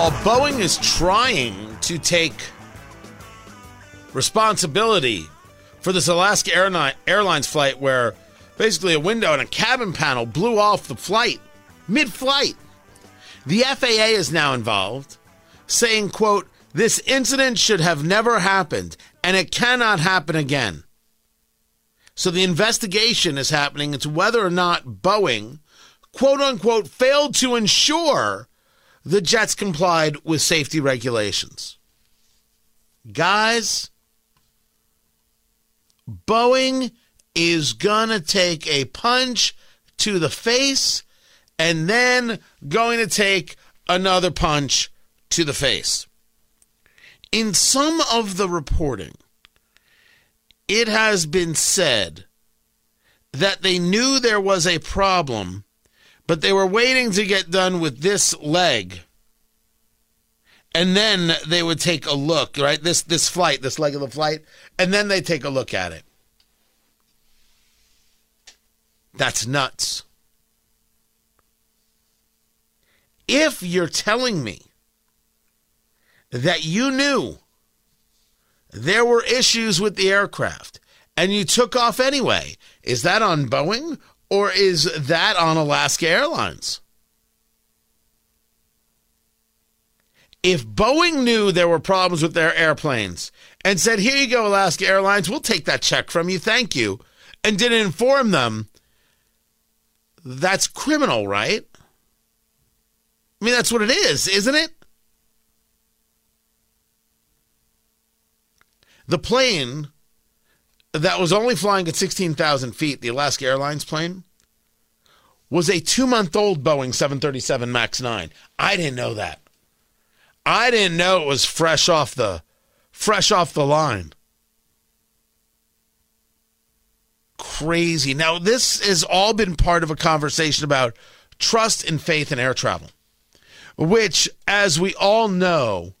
While Boeing is trying to take responsibility for this Alaska Airline, Airlines flight where basically a window and a cabin panel blew off the flight mid flight, the FAA is now involved, saying, quote, this incident should have never happened and it cannot happen again. So the investigation is happening into whether or not Boeing, quote unquote, failed to ensure the jets complied with safety regulations. Guys, Boeing is going to take a punch to the face and then going to take another punch to the face. In some of the reporting, it has been said that they knew there was a problem but they were waiting to get done with this leg. And then they would take a look, right? This this flight, this leg of the flight, and then they take a look at it. That's nuts. If you're telling me that you knew there were issues with the aircraft and you took off anyway, is that on Boeing or is that on Alaska Airlines? If Boeing knew there were problems with their airplanes and said, Here you go, Alaska Airlines, we'll take that check from you, thank you, and didn't inform them, that's criminal, right? I mean, that's what it is, isn't it? The plane that was only flying at 16,000 feet, the Alaska Airlines plane, was a two month old Boeing 737 MAX 9. I didn't know that. I didn't know it was fresh off the fresh off the line. Crazy. Now, this has all been part of a conversation about trust and faith in air travel, which, as we all know,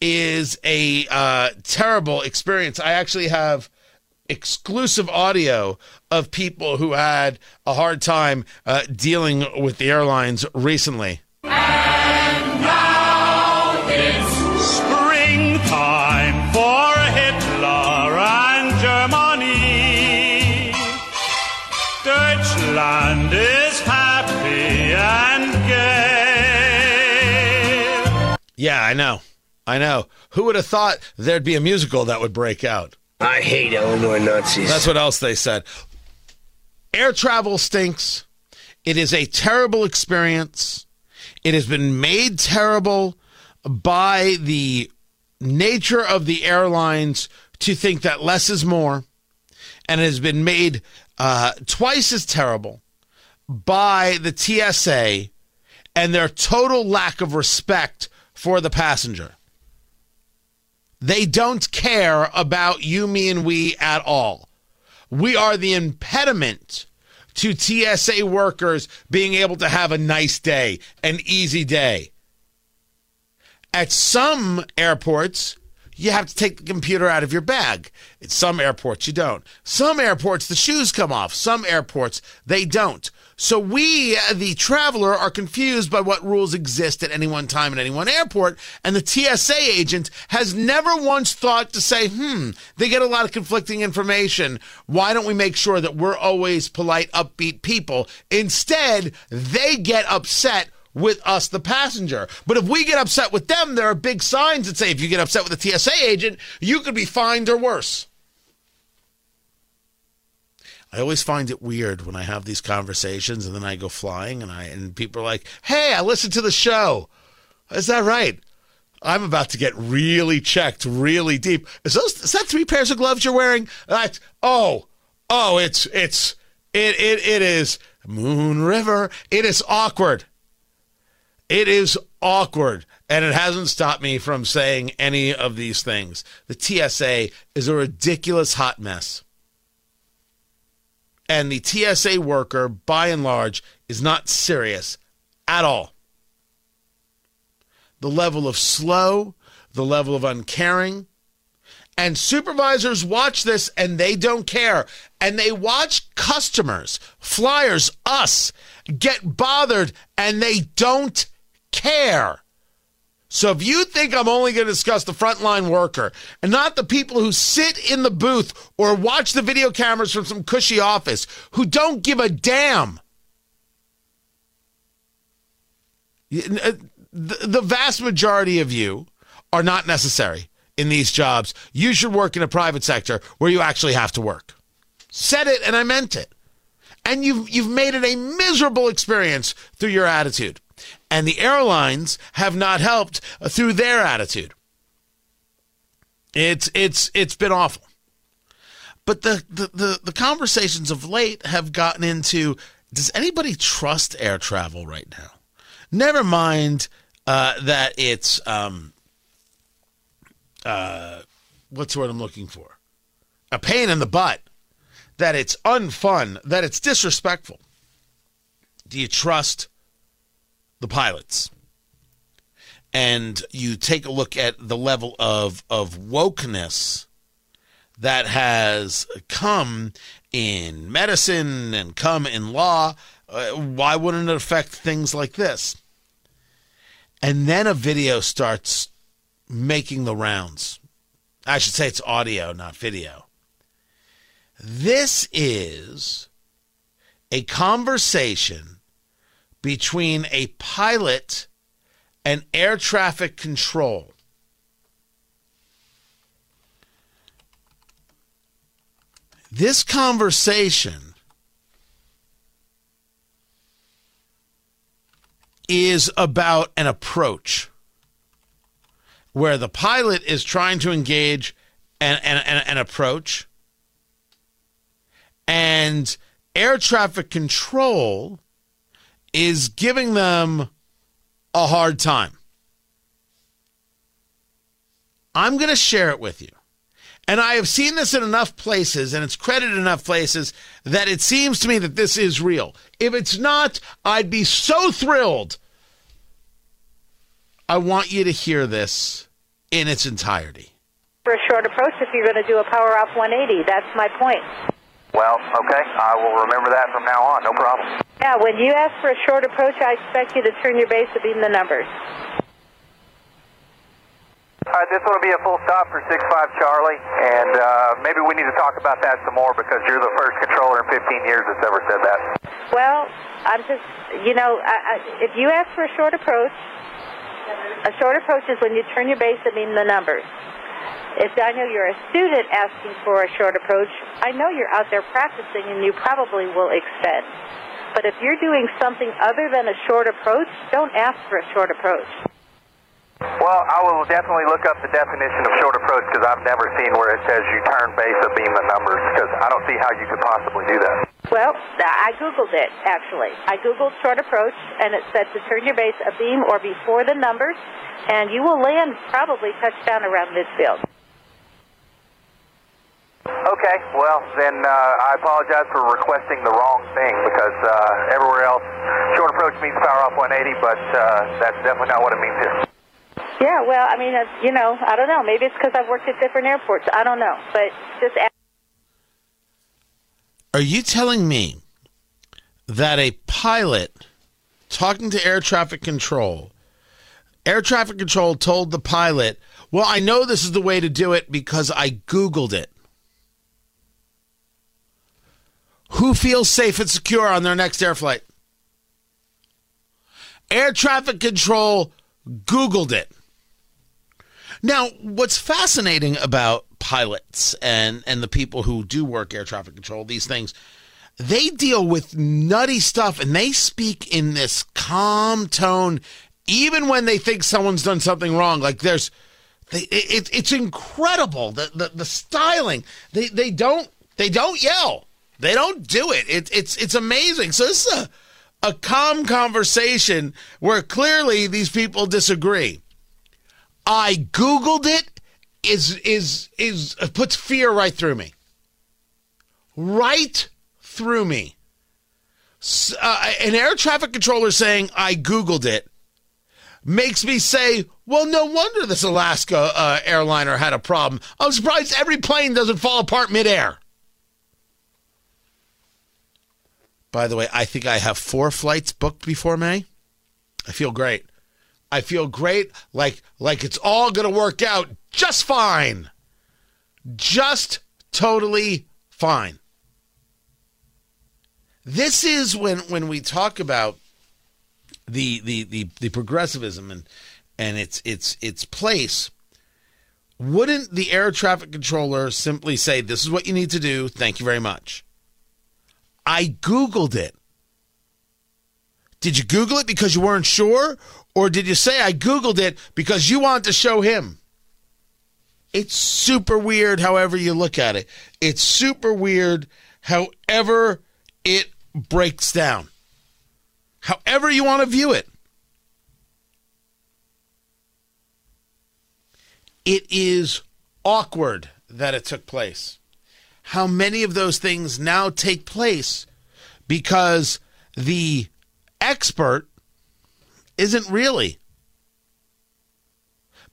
is a uh, terrible experience. I actually have exclusive audio of people who had a hard time uh, dealing with the airlines recently. And now it's springtime for Hitler and Germany. Deutschland is happy and gay. Yeah, I know. I know. Who would have thought there'd be a musical that would break out? I hate Illinois Nazis. That's what else they said. Air travel stinks. It is a terrible experience. It has been made terrible by the nature of the airlines to think that less is more. And it has been made uh, twice as terrible by the TSA and their total lack of respect for the passenger. They don't care about you, me, and we at all. We are the impediment to TSA workers being able to have a nice day, an easy day. At some airports, you have to take the computer out of your bag. At some airports, you don't. Some airports, the shoes come off. Some airports, they don't. So we, the traveler, are confused by what rules exist at any one time at any one airport. And the TSA agent has never once thought to say, hmm, they get a lot of conflicting information. Why don't we make sure that we're always polite, upbeat people? Instead, they get upset with us, the passenger. But if we get upset with them, there are big signs that say if you get upset with the TSA agent, you could be fined or worse. I always find it weird when I have these conversations and then I go flying and I and people are like, "Hey, I listened to the show." Is that right? I'm about to get really checked, really deep. Is those is that three pairs of gloves you're wearing? That's oh, oh, it's it's it it it is Moon River. It is awkward. It is awkward. And it hasn't stopped me from saying any of these things. The TSA is a ridiculous hot mess. And the TSA worker, by and large, is not serious at all. The level of slow, the level of uncaring, and supervisors watch this and they don't care. And they watch customers, flyers, us, get bothered and they don't care. So if you think I'm only going to discuss the frontline worker and not the people who sit in the booth or watch the video cameras from some cushy office who don't give a damn. Uh, the vast majority of you are not necessary in these jobs. You should work in a private sector where you actually have to work. Said it and I meant it. And you've you've made it a miserable experience through your attitude. And the airlines have not helped through their attitude. It's it's it's been awful. But the, the, the, the conversations of late have gotten into does anybody trust air travel right now? Never mind uh, that it's um, uh, what's the word I'm looking for? A pain in the butt. That it's unfun. That it's disrespectful. Do you trust the pilots? And you take a look at the level of of wokeness that has come in medicine and come in law. Uh, why wouldn't it affect things like this? And then a video starts making the rounds. I should say it's audio, not video. This is a conversation between a pilot and air traffic control. This conversation is about an approach where the pilot is trying to engage an, an, an, an approach and air traffic control is giving them a hard time. I'm going to share it with you. And I have seen this in enough places and it's credited enough places that it seems to me that this is real. If it's not, I'd be so thrilled. I want you to hear this in its entirety. For a short approach, if you're going to do a power off 180, that's my point. Well, okay, I will remember that from now on, no problem. Yeah, when you ask for a short approach, I expect you to turn your base to beam the numbers. All right, this will be a full stop for 6-5 Charlie, and uh, maybe we need to talk about that some more because you're the first controller in 15 years that's ever said that. Well, I'm just, you know, I, I, if you ask for a short approach, a short approach is when you turn your base and mean the numbers. If I know you're a student asking for a short approach, I know you're out there practicing and you probably will extend. But if you're doing something other than a short approach, don't ask for a short approach. Well, I will definitely look up the definition of short approach because I've never seen where it says you turn base abeam the numbers because I don't see how you could possibly do that. Well, I Googled it, actually. I Googled short approach, and it said to turn your base abeam or before the numbers, and you will land probably touchdown around midfield. Okay, well, then uh, I apologize for requesting the wrong thing because uh, everywhere else, short approach means power off 180, but uh, that's definitely not what it means here. Yeah, well, I mean, uh, you know, I don't know. Maybe it's because I've worked at different airports. I don't know, but just. Ask- Are you telling me that a pilot talking to air traffic control, air traffic control told the pilot, "Well, I know this is the way to do it because I googled it." Who feels safe and secure on their next air flight? Air traffic control Googled it. Now, what's fascinating about pilots and, and the people who do work air traffic control, these things, they deal with nutty stuff and they speak in this calm tone even when they think someone's done something wrong, like there's, they, it, it's incredible the, the the styling. They they don't they don't yell. They don't do it. it it's it's amazing. So this is a a calm conversation where clearly these people disagree. I googled it. Is is is puts fear right through me. Right through me. Uh, an air traffic controller saying I googled it makes me say, well, no wonder this Alaska uh, airliner had a problem. I'm surprised every plane doesn't fall apart midair. By the way, I think I have four flights booked before May. I feel great. I feel great, like like it's all gonna work out just fine, just totally fine. This is when when we talk about the the the, the progressivism and and its its its place. Wouldn't the air traffic controller simply say, "This is what you need to do. Thank you very much." I googled it. Did you Google it because you weren't sure? Or did you say I Googled it because you want to show him? It's super weird, however you look at it. It's super weird, however it breaks down. However you want to view it. It is awkward that it took place. How many of those things now take place because the expert isn't really.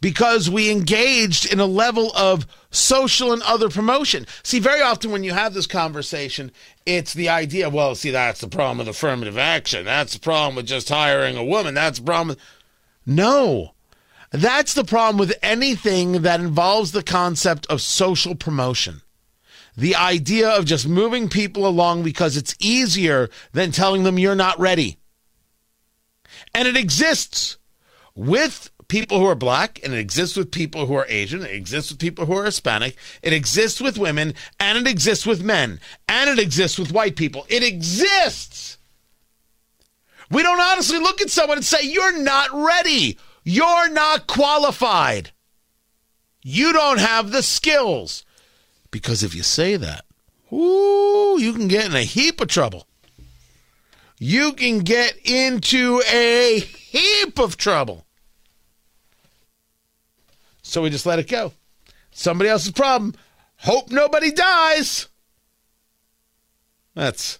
Because we engaged in a level of social and other promotion. See, very often when you have this conversation, it's the idea, well, see, that's the problem with affirmative action. That's the problem with just hiring a woman. That's the problem. With... No. That's the problem with anything that involves the concept of social promotion. The idea of just moving people along because it's easier than telling them you're not ready. And it exists with people who are black, and it exists with people who are Asian, it exists with people who are Hispanic, it exists with women, and it exists with men, and it exists with white people. It exists. We don't honestly look at someone and say, You're not ready. You're not qualified. You don't have the skills. Because if you say that, ooh, you can get in a heap of trouble you can get into a heap of trouble. So we just let it go. Somebody else's problem. Hope nobody dies. That's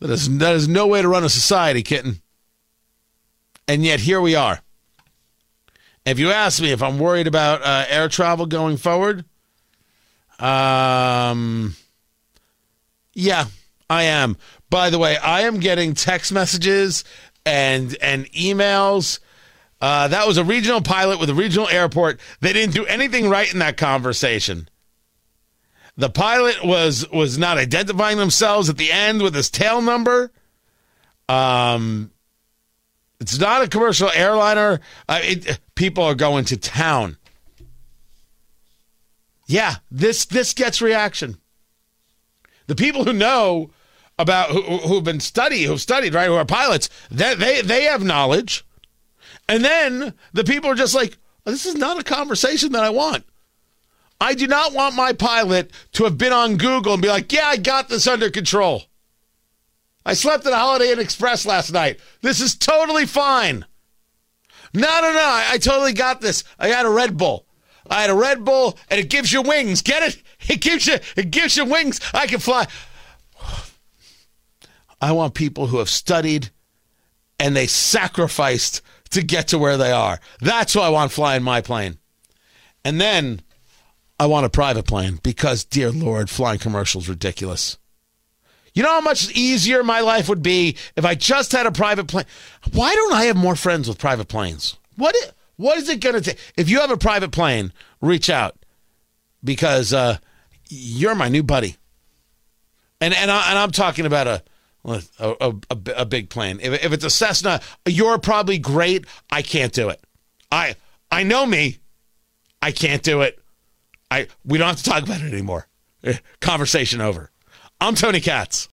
that is that is no way to run a society, kitten. And yet here we are. If you ask me if I'm worried about uh, air travel going forward, um, yeah, I am. By the way, I am getting text messages and and emails. Uh, that was a regional pilot with a regional airport. They didn't do anything right in that conversation. The pilot was was not identifying themselves at the end with his tail number. Um, it's not a commercial airliner. Uh, it, people are going to town. Yeah, this this gets reaction. The people who know about who, who've been study who've studied right who are pilots they, they they have knowledge. And then the people are just like this is not a conversation that i want. I do not want my pilot to have been on google and be like yeah i got this under control. I slept at a holiday inn express last night. This is totally fine. No no no I, I totally got this. I got a red bull i had a red bull and it gives you wings get it it gives you it gives you wings i can fly I want people who have studied and they sacrificed to get to where they are. That's who I want flying my plane. And then I want a private plane because, dear Lord, flying commercials ridiculous. You know how much easier my life would be if I just had a private plane? Why don't I have more friends with private planes? What what is it going to take? If you have a private plane, reach out because uh, you're my new buddy. And and, I, and I'm talking about a a, a, a, big plane. If, if it's a Cessna, you're probably great. I can't do it. I I know me. I can't do it. I we don't have to talk about it anymore. Eh, conversation over. I'm Tony Katz.